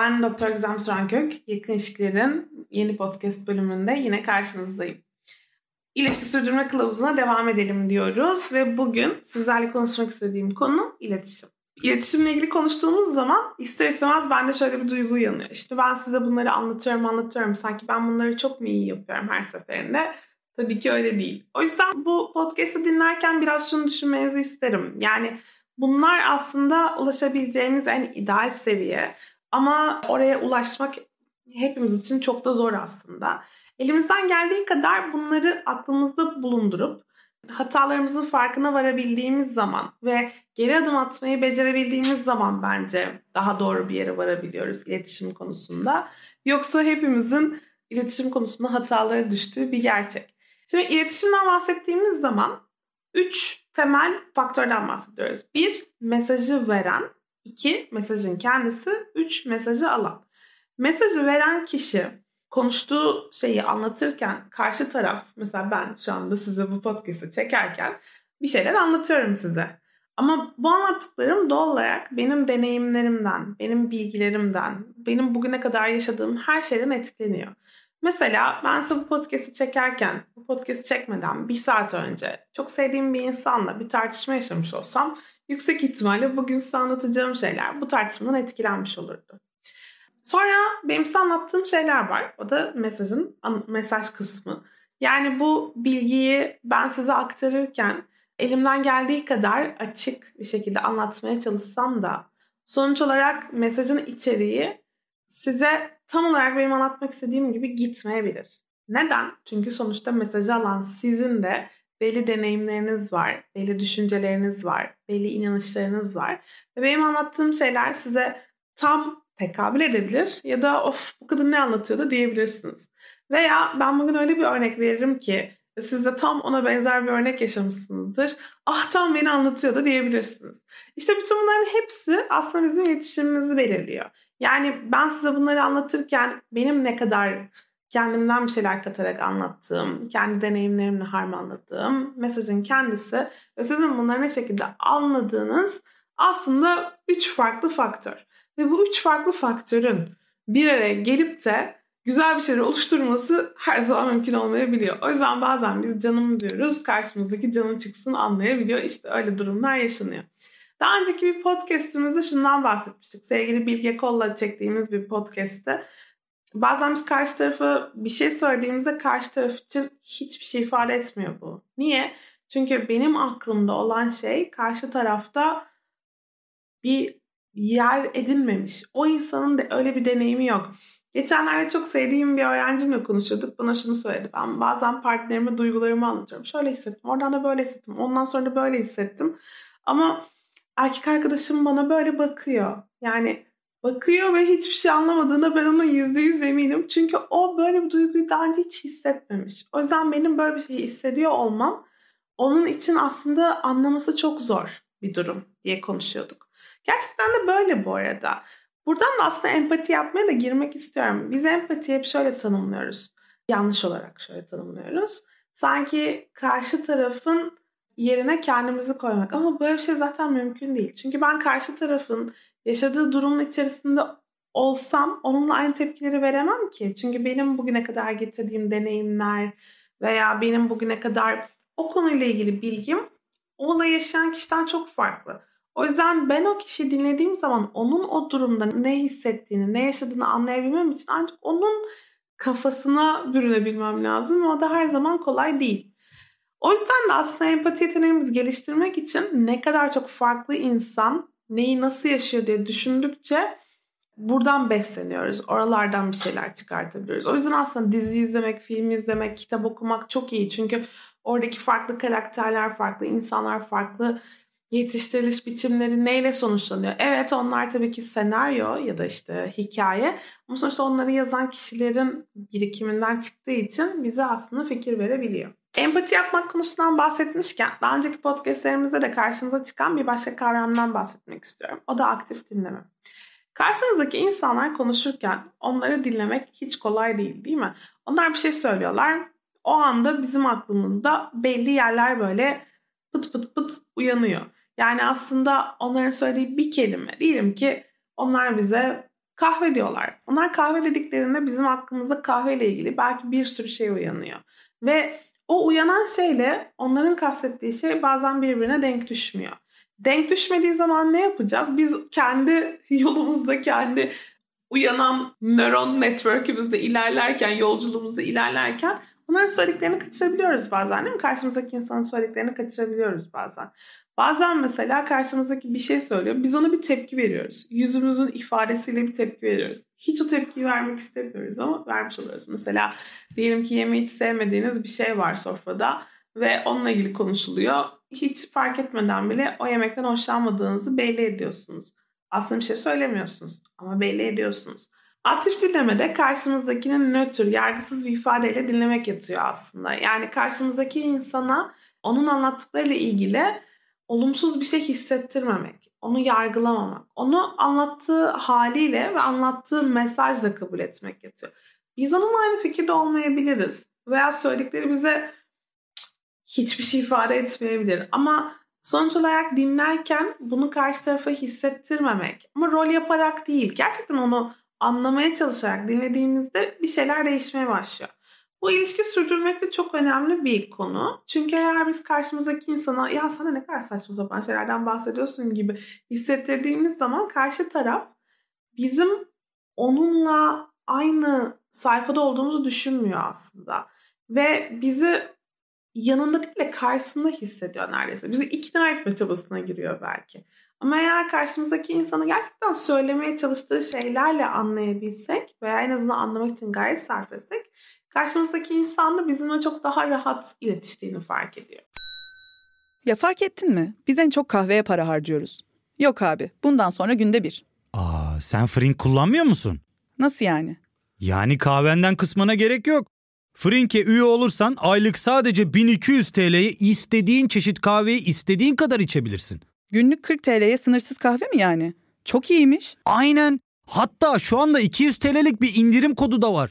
Ben Doktor Gizem Sürenkök. Yakın İlişkilerin yeni podcast bölümünde yine karşınızdayım. İlişki sürdürme kılavuzuna devam edelim diyoruz ve bugün sizlerle konuşmak istediğim konu iletişim. İletişimle ilgili konuştuğumuz zaman ister istemez bende şöyle bir duygu uyanıyor. İşte ben size bunları anlatıyorum anlatıyorum. Sanki ben bunları çok mu iyi yapıyorum her seferinde? Tabii ki öyle değil. O yüzden bu podcast'ı dinlerken biraz şunu düşünmenizi isterim. Yani bunlar aslında ulaşabileceğimiz en ideal seviye. Ama oraya ulaşmak hepimiz için çok da zor aslında. Elimizden geldiği kadar bunları aklımızda bulundurup hatalarımızın farkına varabildiğimiz zaman ve geri adım atmayı becerebildiğimiz zaman bence daha doğru bir yere varabiliyoruz iletişim konusunda. Yoksa hepimizin iletişim konusunda hatalara düştüğü bir gerçek. Şimdi iletişimden bahsettiğimiz zaman üç temel faktörden bahsediyoruz. Bir, mesajı veren. İki mesajın kendisi. Üç, mesajı alan. Mesajı veren kişi konuştuğu şeyi anlatırken karşı taraf mesela ben şu anda size bu podcast'ı çekerken bir şeyler anlatıyorum size. Ama bu anlattıklarım doğal olarak benim deneyimlerimden, benim bilgilerimden, benim bugüne kadar yaşadığım her şeyden etkileniyor. Mesela ben size bu podcast'i çekerken, bu podcast'i çekmeden bir saat önce çok sevdiğim bir insanla bir tartışma yaşamış olsam yüksek ihtimalle bugün size anlatacağım şeyler bu tartışmadan etkilenmiş olurdu. Sonra benim size anlattığım şeyler var. O da mesajın mesaj kısmı. Yani bu bilgiyi ben size aktarırken elimden geldiği kadar açık bir şekilde anlatmaya çalışsam da sonuç olarak mesajın içeriği size tam olarak benim anlatmak istediğim gibi gitmeyebilir. Neden? Çünkü sonuçta mesajı alan sizin de belli deneyimleriniz var, belli düşünceleriniz var, belli inanışlarınız var. Ve benim anlattığım şeyler size tam tekabül edebilir ya da of bu kadın ne anlatıyordu diyebilirsiniz. Veya ben bugün öyle bir örnek veririm ki siz de tam ona benzer bir örnek yaşamışsınızdır. Ah tam beni anlatıyordu diyebilirsiniz. İşte bütün bunların hepsi aslında bizim iletişimimizi belirliyor. Yani ben size bunları anlatırken benim ne kadar kendimden bir şeyler katarak anlattığım, kendi deneyimlerimle harmanladığım mesajın kendisi ve sizin bunları ne şekilde anladığınız aslında üç farklı faktör. Ve bu üç farklı faktörün bir araya gelip de güzel bir şeyler oluşturması her zaman mümkün olmayabiliyor. O yüzden bazen biz canım diyoruz, karşımızdaki canı çıksın anlayabiliyor. İşte öyle durumlar yaşanıyor. Daha önceki bir podcastimizde şundan bahsetmiştik. Sevgili Bilge Kolla çektiğimiz bir podcast'te. Bazen biz karşı tarafa bir şey söylediğimizde karşı taraf için hiçbir şey ifade etmiyor bu. Niye? Çünkü benim aklımda olan şey karşı tarafta bir yer edinmemiş. O insanın da öyle bir deneyimi yok. Geçenlerde çok sevdiğim bir öğrencimle konuşuyorduk. Bana şunu söyledi. Ben bazen partnerime duygularımı anlatıyorum. Şöyle hissettim. Oradan da böyle hissettim. Ondan sonra da böyle hissettim. Ama erkek arkadaşım bana böyle bakıyor. Yani bakıyor ve hiçbir şey anlamadığına ben onun yüzde yüz eminim. Çünkü o böyle bir duyguyu daha önce hiç hissetmemiş. O yüzden benim böyle bir şey hissediyor olmam onun için aslında anlaması çok zor bir durum diye konuşuyorduk. Gerçekten de böyle bu arada. Buradan da aslında empati yapmaya da girmek istiyorum. Biz empati hep şöyle tanımlıyoruz. Yanlış olarak şöyle tanımlıyoruz. Sanki karşı tarafın yerine kendimizi koymak. Ama böyle bir şey zaten mümkün değil. Çünkü ben karşı tarafın yaşadığı durumun içerisinde olsam onunla aynı tepkileri veremem ki. Çünkü benim bugüne kadar getirdiğim deneyimler veya benim bugüne kadar o konuyla ilgili bilgim o olayı yaşayan kişiden çok farklı. O yüzden ben o kişiyi dinlediğim zaman onun o durumda ne hissettiğini, ne yaşadığını anlayabilmem için ancak onun kafasına bürünebilmem lazım. O da her zaman kolay değil. O yüzden de aslında empati yeteneğimizi geliştirmek için ne kadar çok farklı insan neyi nasıl yaşıyor diye düşündükçe buradan besleniyoruz. Oralardan bir şeyler çıkartabiliyoruz. O yüzden aslında dizi izlemek, film izlemek, kitap okumak çok iyi. Çünkü oradaki farklı karakterler, farklı insanlar, farklı yetiştiriliş biçimleri neyle sonuçlanıyor? Evet onlar tabii ki senaryo ya da işte hikaye ama sonuçta onları yazan kişilerin birikiminden çıktığı için bize aslında fikir verebiliyor. Empati yapmak konusundan bahsetmişken daha önceki podcastlerimizde de karşımıza çıkan bir başka kavramdan bahsetmek istiyorum. O da aktif dinleme. Karşımızdaki insanlar konuşurken onları dinlemek hiç kolay değil değil mi? Onlar bir şey söylüyorlar. O anda bizim aklımızda belli yerler böyle pıt pıt pıt uyanıyor. Yani aslında onların söylediği bir kelime diyelim ki onlar bize kahve diyorlar. Onlar kahve dediklerinde bizim aklımızda kahve ile ilgili belki bir sürü şey uyanıyor. Ve o uyanan şeyle onların kastettiği şey bazen birbirine denk düşmüyor. Denk düşmediği zaman ne yapacağız? Biz kendi yolumuzda kendi uyanan nöron network'ümüzde ilerlerken, yolculuğumuzda ilerlerken onların söylediklerini kaçırabiliyoruz bazen değil mi? Karşımızdaki insanın söylediklerini kaçırabiliyoruz bazen. Bazen mesela karşımızdaki bir şey söylüyor. Biz ona bir tepki veriyoruz. Yüzümüzün ifadesiyle bir tepki veriyoruz. Hiç o tepkiyi vermek istemiyoruz ama vermiş oluyoruz. Mesela diyelim ki yemeği hiç sevmediğiniz bir şey var sofrada ve onunla ilgili konuşuluyor. Hiç fark etmeden bile o yemekten hoşlanmadığınızı belli ediyorsunuz. Aslında bir şey söylemiyorsunuz ama belli ediyorsunuz. Aktif dinlemede karşımızdakinin nötr, yargısız bir ifadeyle dinlemek yatıyor aslında. Yani karşımızdaki insana onun anlattıklarıyla ilgili olumsuz bir şey hissettirmemek, onu yargılamamak, onu anlattığı haliyle ve anlattığı mesajla kabul etmek yatıyor. Biz onunla aynı fikirde olmayabiliriz veya söyledikleri bize hiçbir şey ifade etmeyebilir ama sonuç olarak dinlerken bunu karşı tarafa hissettirmemek ama rol yaparak değil gerçekten onu anlamaya çalışarak dinlediğimizde bir şeyler değişmeye başlıyor. Bu ilişki sürdürmek de çok önemli bir konu. Çünkü eğer biz karşımızdaki insana ya sana ne kadar saçma sapan şeylerden bahsediyorsun gibi hissettirdiğimiz zaman karşı taraf bizim onunla aynı sayfada olduğumuzu düşünmüyor aslında. Ve bizi yanında değil de karşısında hissediyor neredeyse. Bizi ikna etme çabasına giriyor belki. Ama eğer karşımızdaki insanı gerçekten söylemeye çalıştığı şeylerle anlayabilsek veya en azından anlamak için gayet sarf etsek karşımızdaki insan da bizimle çok daha rahat iletiştiğini fark ediyor. Ya fark ettin mi? Biz en çok kahveye para harcıyoruz. Yok abi, bundan sonra günde bir. Aa, sen Frink kullanmıyor musun? Nasıl yani? Yani kahvenden kısmına gerek yok. Frink'e üye olursan aylık sadece 1200 TL'ye istediğin çeşit kahveyi istediğin kadar içebilirsin. Günlük 40 TL'ye sınırsız kahve mi yani? Çok iyiymiş. Aynen. Hatta şu anda 200 TL'lik bir indirim kodu da var.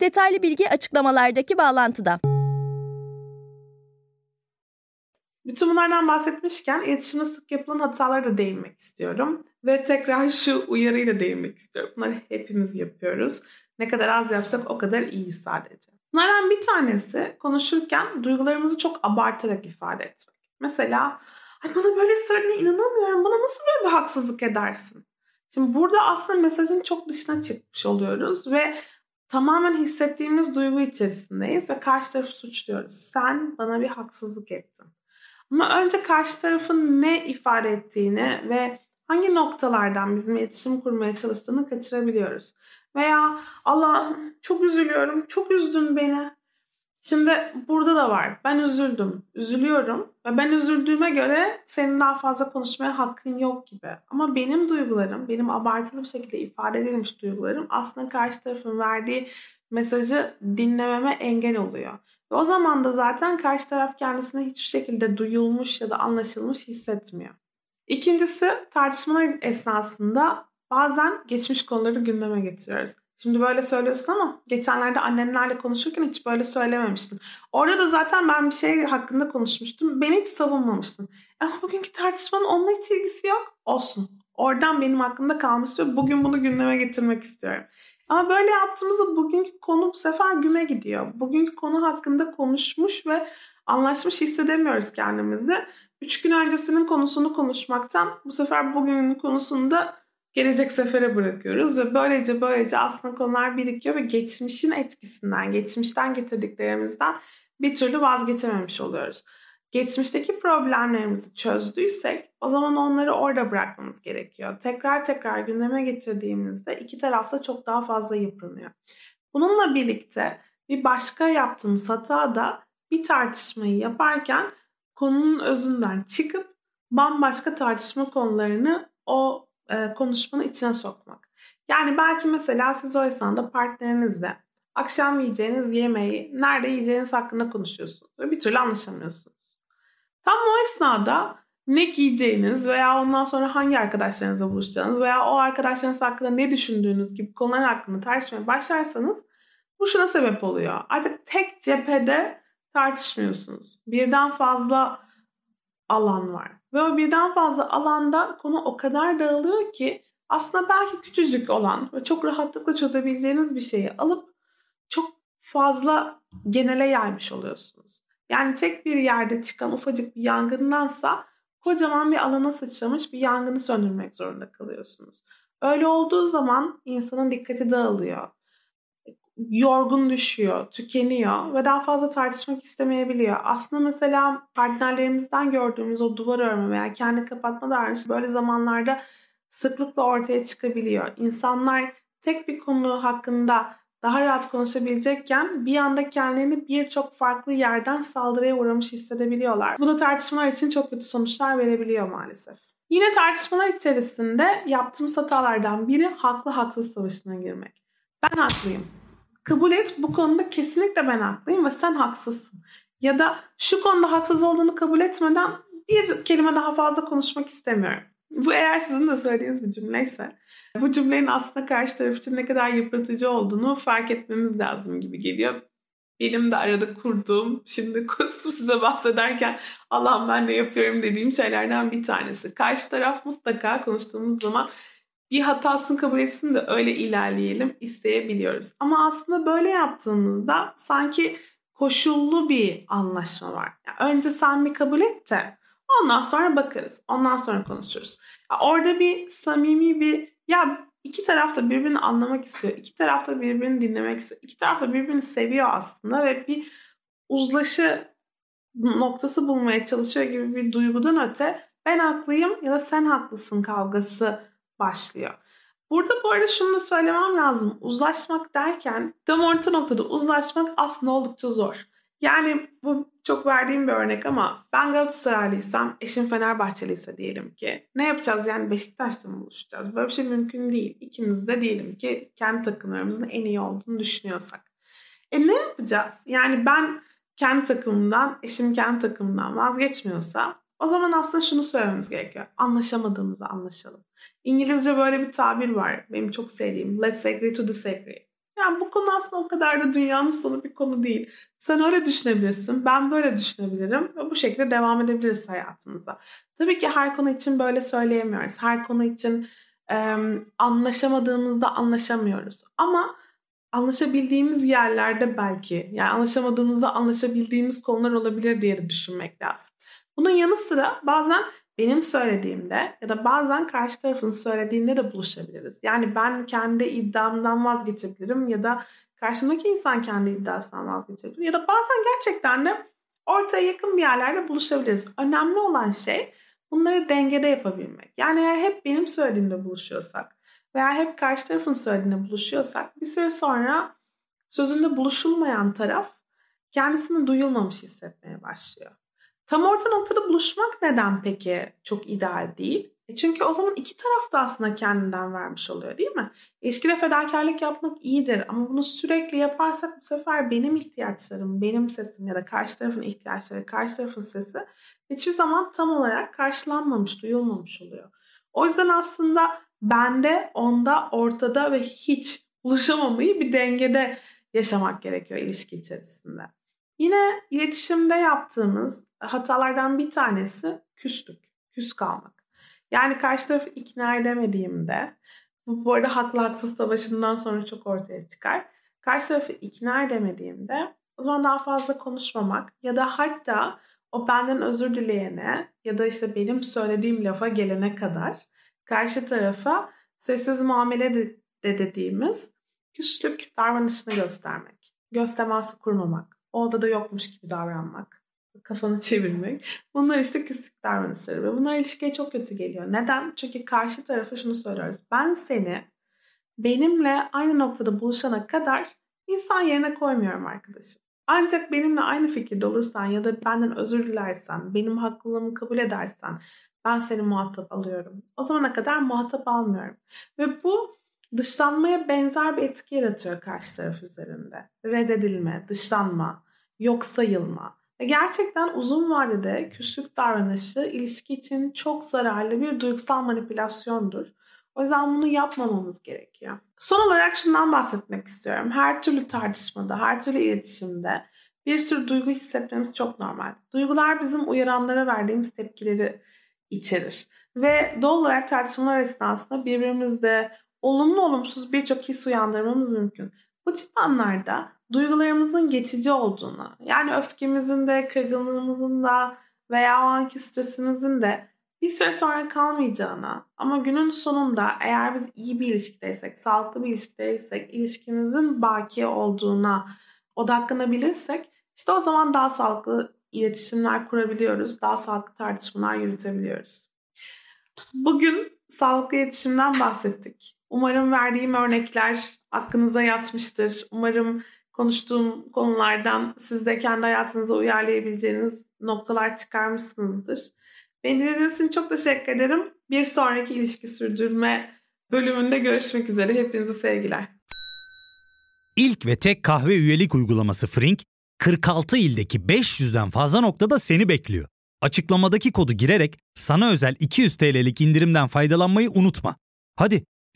Detaylı bilgi açıklamalardaki bağlantıda. Bütün bunlardan bahsetmişken iletişimde sık yapılan hatalara da değinmek istiyorum. Ve tekrar şu uyarıyla değinmek istiyorum. Bunları hepimiz yapıyoruz. Ne kadar az yapsak o kadar iyi sadece. Bunlardan bir tanesi konuşurken duygularımızı çok abartarak ifade etmek. Mesela Ay bana böyle söylediğine inanamıyorum. Bana nasıl böyle bir haksızlık edersin? Şimdi burada aslında mesajın çok dışına çıkmış oluyoruz ve tamamen hissettiğimiz duygu içerisindeyiz ve karşı tarafı suçluyoruz. Sen bana bir haksızlık ettin. Ama önce karşı tarafın ne ifade ettiğini ve hangi noktalardan bizim iletişim kurmaya çalıştığını kaçırabiliyoruz. Veya Allah çok üzülüyorum, çok üzdün beni. Şimdi burada da var. Ben üzüldüm, üzülüyorum ve ben üzüldüğüme göre senin daha fazla konuşmaya hakkın yok gibi. Ama benim duygularım, benim abartılı bir şekilde ifade edilmiş duygularım aslında karşı tarafın verdiği mesajı dinlememe engel oluyor. Ve o zaman da zaten karşı taraf kendisine hiçbir şekilde duyulmuş ya da anlaşılmış hissetmiyor. İkincisi tartışmalar esnasında bazen geçmiş konuları gündeme getiriyoruz. Şimdi böyle söylüyorsun ama geçenlerde annenlerle konuşurken hiç böyle söylememiştin. Orada da zaten ben bir şey hakkında konuşmuştum. Beni hiç savunmamıştın. Ama bugünkü tartışmanın onunla hiç ilgisi yok. Olsun. Oradan benim hakkımda kalmış ve bugün bunu gündeme getirmek istiyorum. Ama böyle yaptığımızda bugünkü konu bu sefer güme gidiyor. Bugünkü konu hakkında konuşmuş ve anlaşmış hissedemiyoruz kendimizi. Üç gün öncesinin konusunu konuşmaktan bu sefer bugünün konusunda gelecek sefere bırakıyoruz ve böylece böylece aslında konular birikiyor ve geçmişin etkisinden, geçmişten getirdiklerimizden bir türlü vazgeçememiş oluyoruz. Geçmişteki problemlerimizi çözdüysek o zaman onları orada bırakmamız gerekiyor. Tekrar tekrar gündeme getirdiğimizde iki tarafta çok daha fazla yıpranıyor. Bununla birlikte bir başka yaptığımız hata da bir tartışmayı yaparken konunun özünden çıkıp bambaşka tartışma konularını o e, konuşmanın içine sokmak. Yani belki mesela siz o esnada partnerinizle akşam yiyeceğiniz yemeği nerede yiyeceğiniz hakkında konuşuyorsunuz ve bir türlü anlaşamıyorsunuz. Tam o esnada ne giyeceğiniz veya ondan sonra hangi arkadaşlarınızla buluşacağınız veya o arkadaşlarınız hakkında ne düşündüğünüz gibi konular hakkında tartışmaya başlarsanız bu şuna sebep oluyor. Artık tek cephede tartışmıyorsunuz. Birden fazla alan var. Ve o birden fazla alanda konu o kadar dağılıyor ki aslında belki küçücük olan ve çok rahatlıkla çözebileceğiniz bir şeyi alıp çok fazla genele yaymış oluyorsunuz. Yani tek bir yerde çıkan ufacık bir yangındansa kocaman bir alana sıçramış bir yangını söndürmek zorunda kalıyorsunuz. Öyle olduğu zaman insanın dikkati dağılıyor yorgun düşüyor, tükeniyor ve daha fazla tartışmak istemeyebiliyor. Aslında mesela partnerlerimizden gördüğümüz o duvar örme veya kendi kapatma davranışı böyle zamanlarda sıklıkla ortaya çıkabiliyor. İnsanlar tek bir konu hakkında daha rahat konuşabilecekken bir anda kendilerini birçok farklı yerden saldırıya uğramış hissedebiliyorlar. Bu da tartışmalar için çok kötü sonuçlar verebiliyor maalesef. Yine tartışmalar içerisinde yaptığımız hatalardan biri haklı haksız savaşına girmek. Ben haklıyım kabul et bu konuda kesinlikle ben haklıyım ve sen haksızsın. Ya da şu konuda haksız olduğunu kabul etmeden bir kelime daha fazla konuşmak istemiyorum. Bu eğer sizin de söylediğiniz bir cümleyse bu cümlenin aslında karşı taraf için ne kadar yıpratıcı olduğunu fark etmemiz lazım gibi geliyor. Benim de arada kurduğum, şimdi size bahsederken Allah'ım ben ne yapıyorum dediğim şeylerden bir tanesi. Karşı taraf mutlaka konuştuğumuz zaman bir hatasını kabul etsin de öyle ilerleyelim isteyebiliyoruz. Ama aslında böyle yaptığımızda sanki koşullu bir anlaşma var. Yani önce sen bir kabul et de ondan sonra bakarız. Ondan sonra konuşuruz. Yani orada bir samimi bir ya iki taraf da birbirini anlamak istiyor. iki taraf da birbirini dinlemek istiyor. iki taraf da birbirini seviyor aslında ve bir uzlaşı noktası bulmaya çalışıyor gibi bir duygudan öte ben haklıyım ya da sen haklısın kavgası başlıyor. Burada bu arada şunu da söylemem lazım. Uzlaşmak derken tam orta noktada uzlaşmak aslında oldukça zor. Yani bu çok verdiğim bir örnek ama ben Galatasaraylıysam eşim Fenerbahçeliyse diyelim ki ne yapacağız yani Beşiktaş'ta mı buluşacağız? Böyle bir şey mümkün değil. İkimiz de diyelim ki kendi takımlarımızın en iyi olduğunu düşünüyorsak. E ne yapacağız? Yani ben kendi takımımdan, eşim kendi takımından vazgeçmiyorsa o zaman aslında şunu söylememiz gerekiyor. Anlaşamadığımızı anlaşalım. İngilizce böyle bir tabir var. Benim çok sevdiğim. Let's agree to disagree. Yani bu konu aslında o kadar da dünyanın sonu bir konu değil. Sen öyle düşünebilirsin, ben böyle düşünebilirim ve bu şekilde devam edebiliriz hayatımıza. Tabii ki her konu için böyle söyleyemiyoruz. Her konu için e, anlaşamadığımızda anlaşamıyoruz. Ama anlaşabildiğimiz yerlerde belki, yani anlaşamadığımızda anlaşabildiğimiz konular olabilir diye de düşünmek lazım. Bunun yanı sıra bazen benim söylediğimde ya da bazen karşı tarafın söylediğinde de buluşabiliriz. Yani ben kendi iddiamdan vazgeçebilirim ya da karşımdaki insan kendi iddiasından vazgeçebilir. Ya da bazen gerçekten de ortaya yakın bir yerlerde buluşabiliriz. Önemli olan şey bunları dengede yapabilmek. Yani eğer hep benim söylediğimde buluşuyorsak veya hep karşı tarafın söylediğinde buluşuyorsak bir süre sonra sözünde buluşulmayan taraf kendisini duyulmamış hissetmeye başlıyor. Tam orta noktada buluşmak neden peki çok ideal değil? E çünkü o zaman iki taraf da aslında kendinden vermiş oluyor değil mi? İlişkide fedakarlık yapmak iyidir ama bunu sürekli yaparsak bu sefer benim ihtiyaçlarım, benim sesim ya da karşı tarafın ihtiyaçları, karşı tarafın sesi hiçbir zaman tam olarak karşılanmamış, duyulmamış oluyor. O yüzden aslında bende, onda, ortada ve hiç buluşamamayı bir dengede yaşamak gerekiyor ilişki içerisinde. Yine iletişimde yaptığımız hatalardan bir tanesi küslük, küs kalmak. Yani karşı tarafı ikna edemediğimde, bu, arada haklı haksız savaşından sonra çok ortaya çıkar. Karşı tarafı ikna edemediğimde o zaman daha fazla konuşmamak ya da hatta o benden özür dileyene ya da işte benim söylediğim lafa gelene kadar karşı tarafa sessiz muamele de, de dediğimiz küslük davranışını göstermek. Göz teması kurmamak. O odada yokmuş gibi davranmak. Kafanı çevirmek. Bunlar işte küslük davranışları ve bunlar ilişkiye çok kötü geliyor. Neden? Çünkü karşı tarafa şunu söylüyoruz. Ben seni benimle aynı noktada buluşana kadar insan yerine koymuyorum arkadaşım. Ancak benimle aynı fikirde olursan ya da benden özür dilersen, benim haklılığımı kabul edersen ben seni muhatap alıyorum. O zamana kadar muhatap almıyorum. Ve bu dışlanmaya benzer bir etki yaratıyor karşı taraf üzerinde. Reddedilme, dışlanma, yok sayılma. Gerçekten uzun vadede küslük davranışı ilişki için çok zararlı bir duygusal manipülasyondur. O yüzden bunu yapmamamız gerekiyor. Son olarak şundan bahsetmek istiyorum. Her türlü tartışmada, her türlü iletişimde bir sürü duygu hissetmemiz çok normal. Duygular bizim uyaranlara verdiğimiz tepkileri içerir. Ve doğal olarak tartışmalar esnasında birbirimizde olumlu olumsuz birçok his uyandırmamız mümkün. Bu tip anlarda duygularımızın geçici olduğunu, yani öfkemizin de, kırgınlığımızın da veya o anki stresimizin de bir süre sonra kalmayacağına ama günün sonunda eğer biz iyi bir ilişkideysek, sağlıklı bir ilişkideysek, ilişkimizin baki olduğuna odaklanabilirsek işte o zaman daha sağlıklı iletişimler kurabiliyoruz, daha sağlıklı tartışmalar yürütebiliyoruz. Bugün sağlıklı iletişimden bahsettik. Umarım verdiğim örnekler aklınıza yatmıştır. Umarım konuştuğum konulardan siz de kendi hayatınıza uyarlayabileceğiniz noktalar çıkarmışsınızdır. Beni dinlediğiniz için çok teşekkür ederim. Bir sonraki ilişki sürdürme bölümünde görüşmek üzere. Hepinize sevgiler. İlk ve tek kahve üyelik uygulaması Frink, 46 ildeki 500'den fazla noktada seni bekliyor. Açıklamadaki kodu girerek sana özel 200 TL'lik indirimden faydalanmayı unutma. Hadi